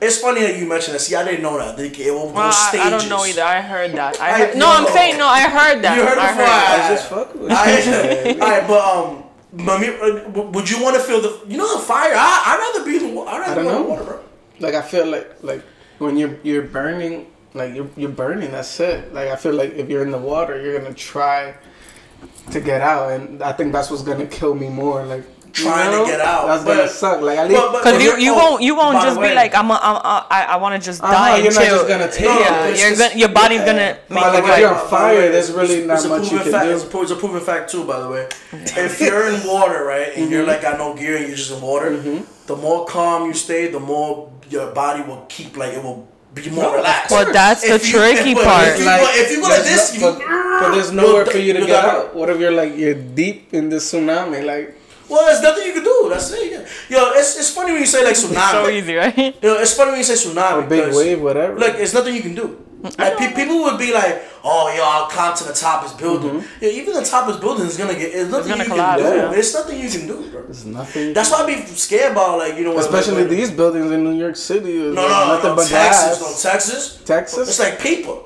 it's funny that you mentioned that. See, I didn't know that. They, it will go Well, I, stages. I don't know either. I heard that. I I heard, no, I'm saying no. I heard that. You heard I before heard I- I just fuck with I, you. all right, but um, but me, uh, would you want to feel the? You know, the fire. I I'd rather be in. the I'd rather I don't be in the know. water, bro. Like I feel like like when you're you're burning like you're you're burning. That's it. Like I feel like if you're in the water, you're gonna try to get out, and I think that's what's gonna kill me more. Like you Trying to get out, That's but- gonna suck. Like at least. but- but- Because you, you won't you won't by the just be way. like I'm a, I'm a, I I want to just Uh-huh, die and you're not chill. just gonna take yeah, you're It's gonna, your body's yeah. gonna But make like it if right. you're on fire, there's really It's- not it's a much you proven can fact. do. It's a, it's a proven fact too, by the way. If you're in water, right, and Mm-hmm. you're like got no gear and you're just in water, the more calm you stay, the more your body will keep like it will be more No, relaxed. But that's the you- tricky but part. If you, go, if you go like there's this, no- you, but, but there's nowhere you'll- for you to you'll get die. out. What if you're like you're deep in the tsunami? Like Well, there's nothing you can do. That's it. Yeah. Yo, it's, it's funny when you say like tsunami. so easy, right? Yo, it's funny when you say tsunami. a big wave, whatever. Look, it's nothing you can do. Like pe- people would be like, "Oh, yo, I'll climb to the top of this building." Mm-hmm. Yeah, even the top of this building is gonna get. It's nothing gonna you collapse, can do. yeah. It's nothing you can do, bro. there's nothing. That's why I be scared about like you know. Especially when- these buildings in New York City. is No, no, nothing no, but Texas, glass. no Texas. Texas. It's like people.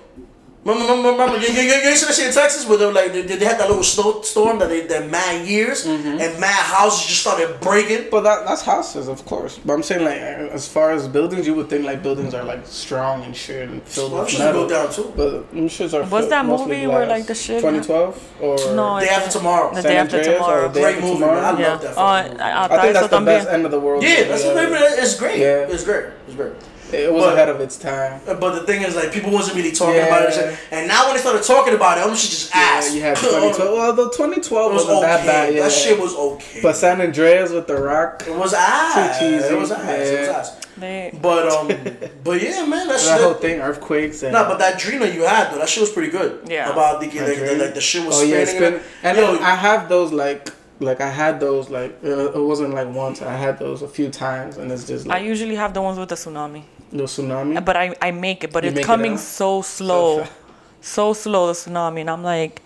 Remember, remember, remember you, you, you, you used to see in Texas where they were like they, they had that little snow storm that they that mad years Mm-hmm. and mad houses just started breaking. But that, that's houses, of course. But I'm saying, like, as far as buildings, you would think like buildings are like strong and shit and filled Well, I'm with metal. built down too. But them shits are. What's that mostly movie where, like, the shit- 2012 or No, Day it's- after tomorrow. The San day after Andreas tomorrow. or Day Great After movie, Tomorrow? man. I love that Oh, fucking I, I, I think that's eso the best end of the world. Yeah, movie that's ever. what It's great. Yeah. It's great. It's great. It was But- ahead of its time. But the thing is, like, people wasn't really talking Yeah. about it. and now when they started talking about it, all shit just ass. Yeah, you had 2012. Well, the 2012 It was wasn't okay. that bad. Yeah. That shit was okay. But San Andreas with the Rock. it was ass. Too cheesy. It was ass. It was ass. They, But um, but yeah, man, that That whole thing, earthquakes and. No, but that dream that you had though, that shit was pretty good. Yeah. About the like, the, like the shit was Oh yeah, spinning. spin. And Yo, I have those like like I had those like uh, it wasn't like once. I had those a few times, and it's just I usually have the ones with the tsunami, the tsunami. but I, I make it, but You it's make it coming so slow, fa- so slow the tsunami, and I'm like,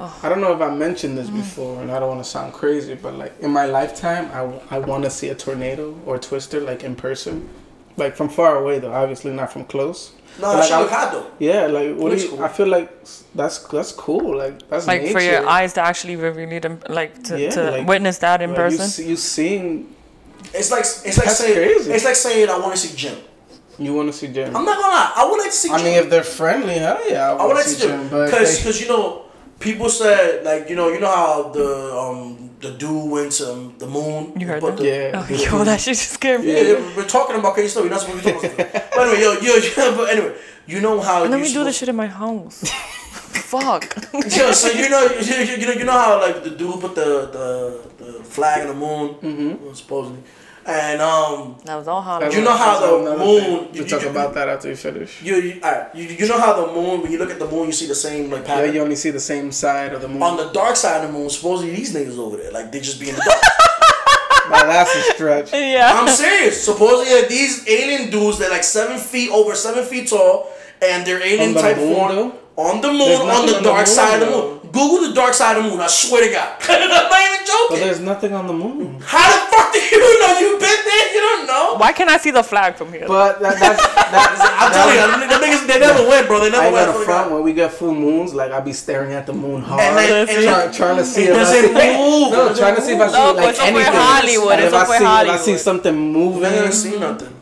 I don't know if I mentioned this before, and I don't want to sound crazy, but like in my lifetime, I, I want to see a tornado or twister like in person, like from far away though. Obviously not from close. no, But, that like, shit I- look hot though. Yeah, like what do you? cool. I feel like that's that's cool. Like that's like nature. for your eyes to actually really them like to, Yeah, to like- witness that in Like, person. You, see, you seeing It's like it's like That's saying crazy. it's like saying I want to see Jim. you want to see Jim. I'm not gonna lie, I would like to see. I Jim. mean, if they're friendly, hell yeah, I I would want like to to see Jim. But because because you know people said like you know you know how the um the dude went to um, the moon. You heard but that? the- yeah, oh, yo, that shit just scared me. Yeah, yeah, we're talking about crazy stuff. We're not supposed to be talking about. But anyway, yo, yo, yo, but anyway, you know how. Let me you we do this shit in my house. Fuck. Yo, so you know, you, you, you know, you know how like the dude put the the, the flag in the moon, mm-hmm. supposedly, and um, That was all hollow. That's you know how the moon- thing. you- We talk you- about that after you finish. you you, alright, you you know how the moon when you look at the moon you see the same like Yeah, you only see the same side of the moon. On the dark side of the moon, supposedly these niggas over there, like they just be in the dark. now that's a stretch. Yeah. I'm serious. Supposedly like, these alien dudes, they're like seven feet over seven feet tall, and they're alien On the type moon, form. though? On the moon, on nothing the on the dark moon, side of the moon. Google the dark side of the moon. I swear to God. I'm not even joking. But there's nothing on the moon. How the fuck do you know? You've been there. You don't know. Why can't I see the flag from here? But that, that's that's. I'm telling you, the niggas they never win, bro. They never ain't win. gonna I swear to front when we get full moons. Like I be staring at the moon hard, And then, and trying, trying to see it if I doesn't see. move. No, trying to see if I see No, like it's over anything. Hollywood, it's if I over see if I see something moving. I ain't seen nothing.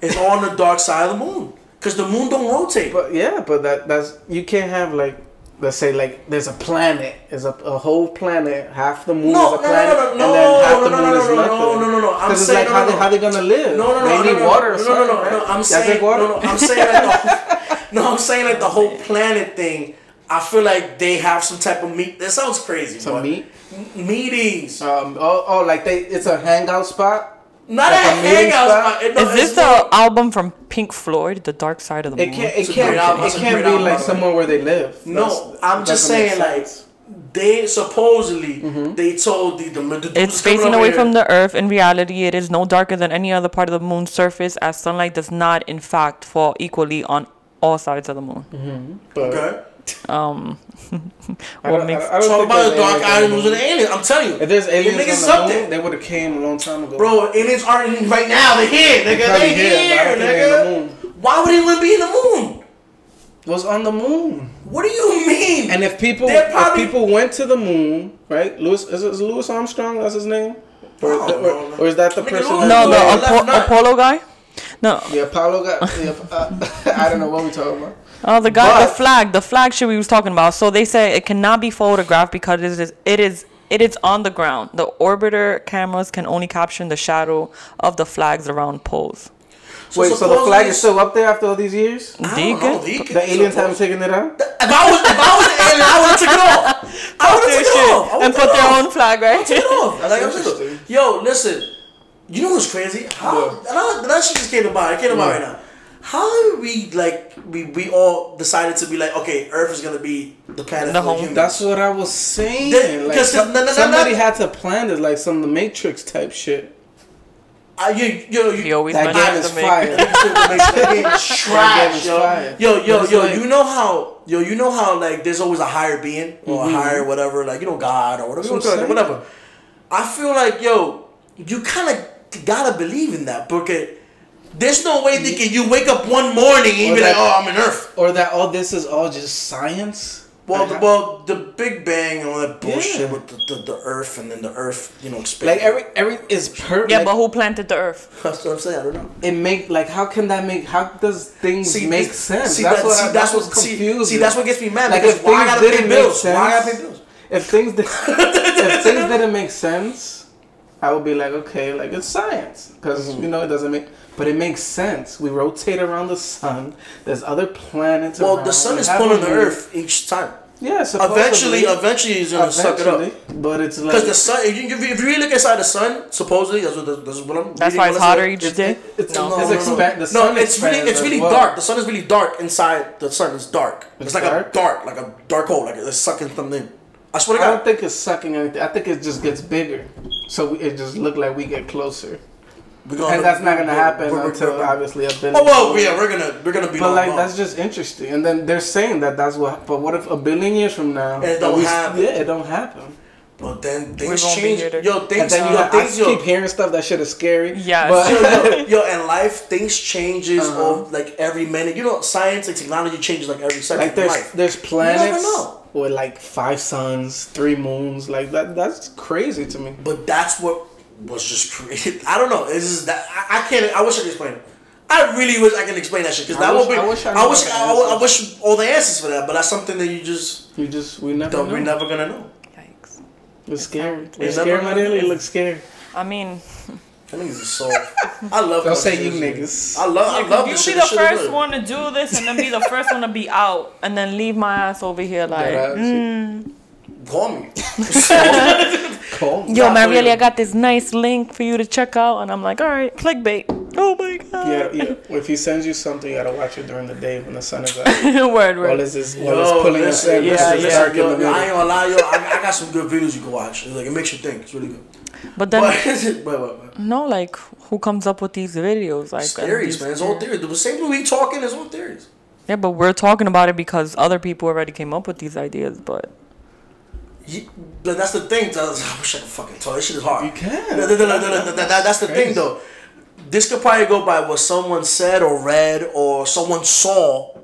It's on the dark side of the moon. Cause the moon don't rotate. But yeah, but that that's you can't have like let's say like there's a planet, there's a, a whole planet, half the moon No, is a no, planet, no, no, and then half no, the no, moon no, is no, no, nothing. no, no, no, no. I'm it's saying- like no, how, no, they, how they gonna live? No, no, no, they no, need no, water. no, no, no, no, no. I'm saying, water? no, no, I'm saying like the, no, I'm saying like the whole planet thing. I feel like they have some type of meet. That sounds crazy. Some meat? meetings. Um, oh, oh, like they, it's a hangout spot. Not like a a hangout spot? spot. It- no, Is this the album from Pink Floyd, The Dark Side of the Moon? It Moon? can't, it can't, album. it can't be album, like by the way. somewhere where they live. No, That's- I'm just saying like they supposedly mm-hmm. they told the the, the It's facing away here- from the Earth. In reality, it is no darker than any other part of the moon's surface, as sunlight does not, in fact, fall equally on all sides of the moon. Mm-hmm. But Okay. Um, what makes I, I don't Talk think about the there's dark aliens on the animals and moon. the aliens. I'm telling you. If there's aliens niggas on the something. moon, they would have came a long time ago. Bro, aliens aren't in right now. They're here, nigga. probably They're, here, but I don't they're in the nigga. Why would anyone be in the moon? was on the moon. What do you mean? And if people probably- if people went to the moon, right? Louis is it Louis Armstrong? That's his name. Or, I don't or, know, or is that the Nigga, person? Louis- no, the Apo- Apollo guy. No, The Apollo got. The, uh, I don't know what we're talking about. Oh, the guy, the flag, the flag shit we was talking about. So they say it cannot be photographed because it is, it is, it is on the ground. The orbiter cameras can only capture the shadow of the flags around poles. Wait, so the flag is still up there after all these years? I don't know, The aliens haven't taken it out. If I was, if I was the alien, I would have took it off. I would have Their took it off. I would've and put it their own flag, right? Take it off. I like, I'm Interesting. Yo, listen. You know what's crazy? How What? and I, that shit just came about. It came about What? right now. How did we like we we all decided to be like okay, Earth is gonna be the planet The for humans. That's what I was saying. Then- like, because some- no, no, no, somebody no. had to plan it, like some of the Matrix type shit. I, you, yo, you, He always That game is fire. that game is trash, yo. Yo, yo, yo, like- you know how, yo, you know how like there's always a higher being or Mm-hmm. a higher whatever, like you know God or whatever, you That's what wanna I'm call it, whatever. I feel like yo, you kind of gotta believe in that because there's no way that you wake up one morning and you Or be like, oh, I'm in Earth. Or that all this is all just science. Well, the, well, the Big Bang and all that bullshit Yeah. with the, the, the Earth and then the Earth, you know, expanding. like every every is perfect. Yeah, like, but who planted the earth? That's what I'm saying. I don't know. it make like how can that make how does things make this- sense? See, that's that, what see, I, that's what's what see, confusing. see, that's what gets me mad Like, because if why I things gotta pay didn't make bills? Why I gotta pay bills? if things did, if things didn't make sense, I would be like, okay, like it's science because Mm-hmm. you know it doesn't make, but it makes sense. We rotate around the sun. There's other planets. Well, around. the sun is pulling the. Earth each time. Yeah, supposedly, Eventually, eventually, he's gonna suck it up. But it's like Because the sun, if you, if you really look inside the sun, supposedly that's what the, that's what I'm. That's why it's hotter each it's, day. it's, No. it's No, no, no. expand. The no, sun it's really it's really well. dark. The sun is really dark inside the sun. It's dark. It's, It's like dark? a dark, like a dark hole, like it's sucking something in. I swear to I don't think it's sucking anything. I think it just gets bigger, so we, it just looked like we get closer. We're gonna, And that's not gonna we're- happen we're- we're- until we're- obviously a billion. Oh well, yeah, we're gonna we're gonna be. But like gone. that's just interesting, and then they're saying that that's what. But what if a billion years from now And it don't we- happen. Yeah, it don't happen. But then things change. here to- Yo, And things. then you, yo, have, I things. Yo, keep hearing stuff that shit is scary. Yeah. but yo, yo, yo, in life, things changes Uh-huh. of like every minute. You know, science and technology changes like every second like there's life. there's planets know. With like five suns, three moons. Like that that's crazy to me. But that's what was just created. I don't know. It's just that I, I can't. I wish I could explain it. I really wish I can explain that shit because I that wish- would be. I wish I I wish. all the I, I, I answers. wish all the answers for that. But that's something that you just You just we never don't. know. We're never gonna know. Yikes. It's scary. We're It's never scary, gonna Mariela. You look scary. I mean, I think it's so. I love. Don't say you niggas. I love. I love you love be this shit. the shit first one to do this and then be the first one to be out and then leave my ass over here like, That ass. mm. Call me. Yo, Not for Marielle. I got this nice link for you to check out. And I'm like, all right, clickbait. Oh my God. Yeah, yeah. If he sends you something, you gotta watch it during the day when the sun is out. word, While word. it's, is, while it's pulling us listen, in, yeah, yeah, listen, dark yo, in the yo, I ain't gonna lie, yo. I, I got some good videos you can watch. It's like it makes you think. It's really good. But then, But, but, but, but no, like, who comes up with these videos? Like, and theories, these- man. It's all theories. The same way we talking, it's all theories. Yeah, but we're talking about it because other people already came up with these ideas. But You, but that's the thing. I wish I could fucking talk. This shit is hard. You can. No, no, no, no, no, no, that- that's the Crazy. thing, though. This could probably go by what someone said or read or someone saw.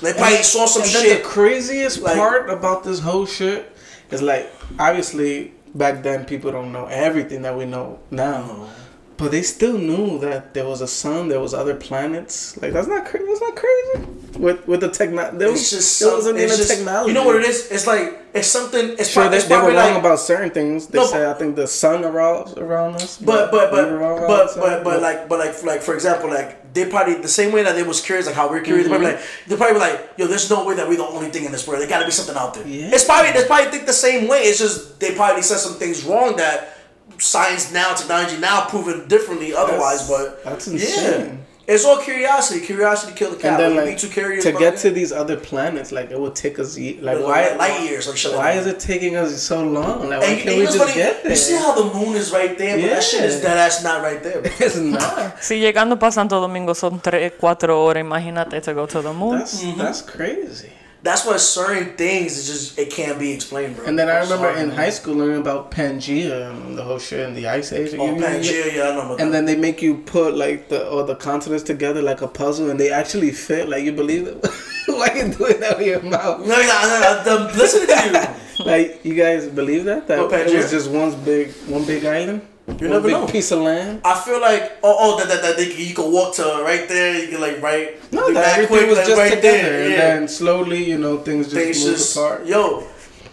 They probably saw some and shit. the craziest Like- part about this whole shit is like obviously back then people don't know everything that we know now. But they still knew that there was a sun, there was other planets. Like that's not crazy. That's not crazy. With with the technology, there was just there wasn't even just, technology. You know what it is? It's like it's something. It's, Sure, prob- they, it's they were probably wrong like. about certain things. They No, say I think the sun revolves around us. But but we but but but but like but like like for example like they probably the same way that they was curious like how we're curious they probably mm-hmm. like they probably like yo there's no way that we're the only thing in this world there got to be something out there Yeah. it's probably they probably think the same way it's just they probably said some things wrong that science now technology now proven differently otherwise That's- but that's yeah insane. It's all curiosity curiosity killed the cat and then When like be too curious to get it, to these other planets, like it would take us like like, why light years or shit why is it taking us so long? Like why and, can't and we you just funny? get there? You see how the moon is right there, but that shit is Yeah. that that's not right there. it's not. si llegando para Santo Domingo son 3, 4 horas, imagínate to go to the moon. That's mm-hmm. that's crazy. That's why certain things it's just it can't be explained, bro. And then I remember sorry, in man. high school learning about Pangea and the whole shit in the Ice Age. Oh, Pangea, yeah, I know about And then they make you put like the all the continents together like a puzzle, and they actually fit. Like you believe it? Why you doing that with your mouth? No, no, no, no, I'm listening to you. Like you guys believe that that What, it was just one big one big island? You never big know. piece of land. I feel like oh oh that that, that they, can- you can walk to right there. You can like right. No, do that everything was like, just right together, there, and yeah. then slowly, you know, things just things moved just apart. yo,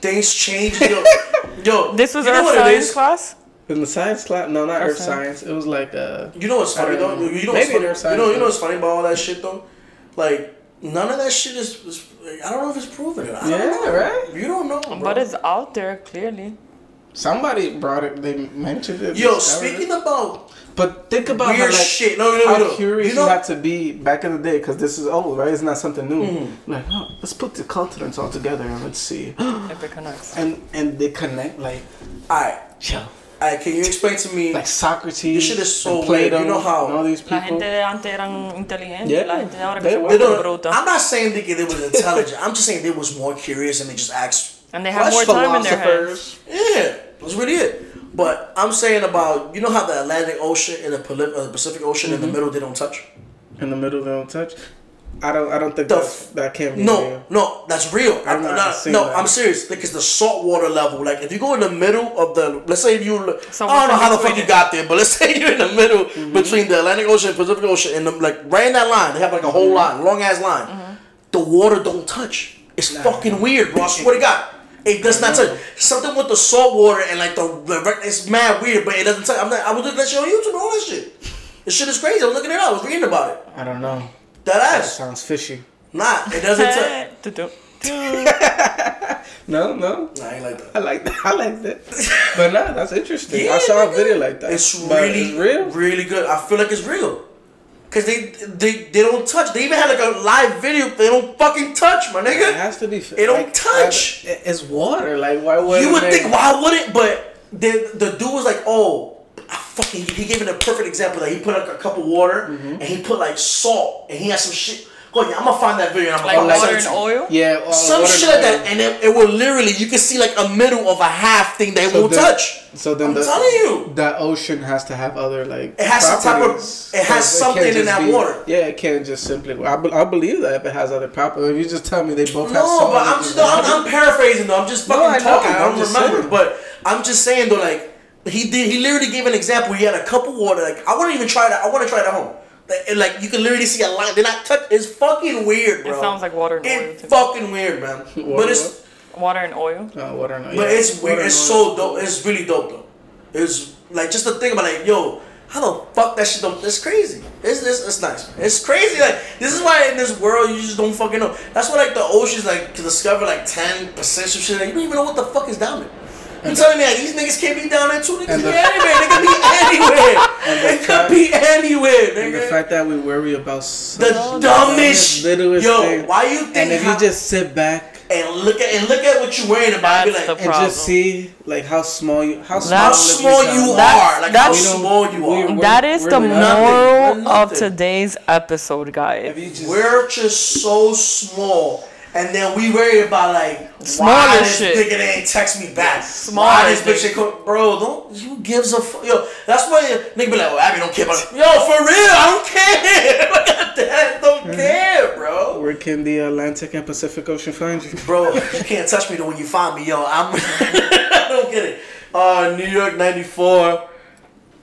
things change. Yo, yo. This was you know Earth Science class. In the science class, no, not Earth Okay. science. It was like uh, You know what's funny though? know. You know what's Maybe funny? they're You know, you know what's funny about all that shit though? Like none of that shit is. is I don't know if it's proven. I don't Yeah, know. right? You don't know, bro. But it's out there clearly. Somebody brought it. They mentioned it. Yo, discovered it. speaking about But think about weird how, like, shit. No, no, how no. curious you you, know, had to be back in the day, because this is old, right? It's not something new. Mm-hmm. Like, oh, let's put the continents all together and let's see. If it connects. and and they connect like, alright, yo, alright. Can you explain to me? like Socrates. This shit is so and Plato, weird. You know how- and all these La gente de antes eran inteligentes. Yeah, La gente de ahora que they were. They vuelve don't- I'm not saying they, they was intelligent. I'm just saying they was more curious and they just asked. And they have more time in their hands. Philosophers. Yeah, that's really it. But I'm saying about you know how the Atlantic Ocean and the Pali- uh, Pacific Ocean Mm-hmm. in the middle they don't touch. In the middle, they don't touch. I don't. I don't think The that's, that can be. No, real. no, that's real. I've I'm not not, seen no, that. I'm serious. Like it's the salt water level. Like if you go in the middle of the, let's say you, So I don't know how the in fuck you got there, but let's say you're in the middle Mm-hmm. between the Atlantic Ocean and Pacific Ocean, and the, like right in that line, they have like a whole Mm-hmm. line, long ass line. The water don't touch. It's fucking weird, bro. I swear to God. It does not touch. Something with the salt water and like the, the it's mad weird, but it doesn't touch. I'm not, I was looking at that shit on YouTube and all that shit. This shit is crazy. I was looking it up. I was reading about it. I don't know. That That ass. sounds fishy. Nah, it doesn't touch. No, no. Nah, I ain't like that. I like that. I like that. But nah, that's interesting. Yeah, I saw a video like that. It's really it's real. really good. I feel like it's real. Cause they they they don't touch. They even had like a live video. They don't fucking touch, my nigga. It has to be. It don't touch. I- It's water. Like why would You would think why wouldn't? But the the dude was like, oh, I fucking. He gave it a perfect example. Like he put like a cup of water Mm-hmm. and he put like salt and he had some shit. Oh yeah, I'm gonna find that video. And I'm Like gonna like water and oil. Yeah, all Some shit like that, and it, it will literally you can see like a middle of a half thing that So won't then- touch. So then I'm the, telling you. that ocean has to have other like It has some type of- it has something can't in that be- water. Yeah, it can't just simply. I, be- I believe that if it has other properties. If you just tell me they both have No, but I'm just no, I'm, I'm paraphrasing though. I'm just No, fucking I know. talking. I I'm don't just remember, saying. but I'm just saying though. Like he did, he literally gave an example. He had a cup of water. Like I want to even try that. I want to try it at home. Like, and, like you can literally see a line. They're not touch. It's fucking weird, bro. It sounds like water and oil. It's to me. fucking weird, man. but it's Water and oil. Uh, water and oil. but yeah. it's weird. Water It's so dope. It's really dope though. It's like just to think about like yo. How the fuck that shit don't? It's crazy. It's, it's it's nice. Man. It's crazy. Like this is why in this world you just don't fucking know. That's why like the oceans like to discover like ten percent of shit. Like, you don't even know what the fuck is down there. You telling me that these niggas can't be down there too? Niggas And be the- anywhere. They can be anywhere. And the They could fact- be anywhere, And the fact that we worry about The dumbest. littlest Yo, thing. why you think? And if how- you just sit back and look at and look at what you're worrying about, and be like, the and just see like how small you how small, That's- how small you That's- are, like how that's- We small you are. we're- That is the moral of today's episode, If guys. you just We're just so small. And then we worry about like why this shit. nigga they ain't text me back. Smaller why this bitch things. ain't co- bro? Don't you gives a fuck? Yo, that's why nigga be like, oh, Abby don't care about. It. Yo, for real, I don't care. Look at that, don't Mm-hmm. care, bro. where can the Atlantic and Pacific Ocean find you? Bro, you can't touch me though when you find me, yo. I'm. I don't get it. Uh, New York '94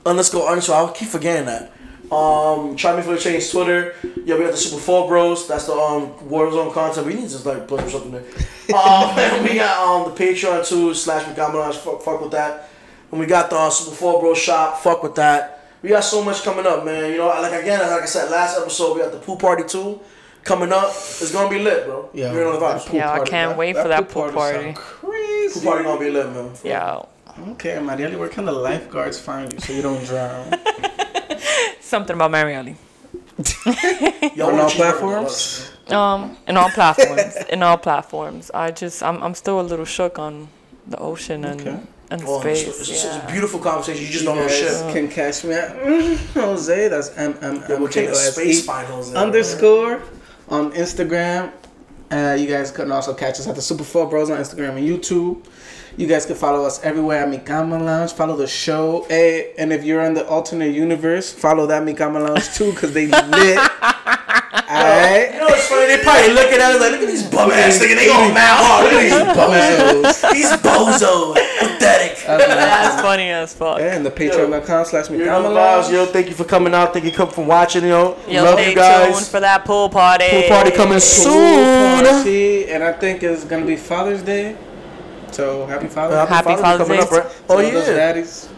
underscore underscore. I keep forgetting that. Um, try me for the change Twitter. Yeah, we got the Super Four Bros. That's the um Warzone content. We need to like put something there. Um, and we got um the Patreon too slash McDonald's. Fuck, fuck with that. And we got the uh, Super Four Bros shop. Fuck with that. We got so much coming up, man. You know, like again, like I said last episode, we got the pool party too coming up. It's gonna be lit, bro. Yeah, You're on the that vibes. pool Yeah, I can't wait for that pool party. sound Crazy. Pool party gonna be lit, man. Yeah. Okay, Marieli, where can the lifeguards find you so you don't drown? Something about Marielli. Yo, On what all you platforms. Um, in all platforms. in all platforms. I just I'm I'm still a little shook on the ocean and Okay. and Oh, space. it's, it's, it's yeah. a beautiful conversation. You just You don't know guys shit. can catch me at Jose. That's M M Yeah, M we're K taking O S space E finals. underscore on Instagram. Uh, you guys can also catch us at the Super Four Bros on Instagram and YouTube. You guys can follow us everywhere at Mikama Lounge. Follow the show. Hey, and if you're in the alternate universe, follow that Mikama Lounge too, because they lit. Alright? You know what's funny? They probably looking at us like, look at these bum ass niggas. They all mad hard. Look at these Bozos. These bozos. Pathetic. That's funny as fuck. Yeah, And the patreon.com slash You know the vibes, yo. Thank you for coming out. Thank you come for watching, yo. Yo, Love you guys. tuned for that pool party. Pool party coming soon. Party, and I think it's gonna be Father's Day. So happy Father's Day. Happy Father's coming Day. up, right? to Oh all those yeah. daddies.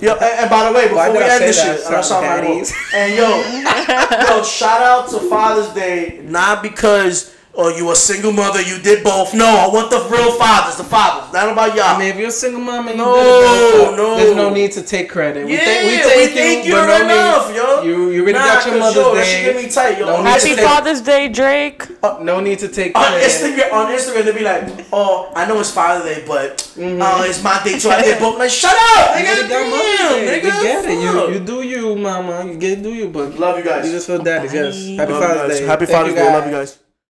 Yo, and, and by the way, Why before we I end this that? shit, I'm Something sorry, and yo, yo, shout out to Father's Day, not because oh you a single mother, you did both. No, I want the real fathers, the fathers, not about y'all. I mean, if you're a single mom and you No, did both, no. there's no need to take credit. We yeah, thank, we we thank, thank, you, but no enough, need, yo. You, you already nah, got your 'cause, Mother's yo, That Day. shit get me tight, yo. No need Happy to Instagram- take- Father's Day, Drake. No need to take on credit. Instagram, on Instagram, they'll be like, "Oh, I know it's Father's Day, but Mm-hmm. uh, it's my day too. I did both." Like, shut up, You nigga. already got Mother's Damn, Day. nigga. We get it. You, you do you, mama. You get do you, but Love you guys. you just feel daddies. Yes. Happy Father's. Day. Happy Thank Father's Day. Love you guys.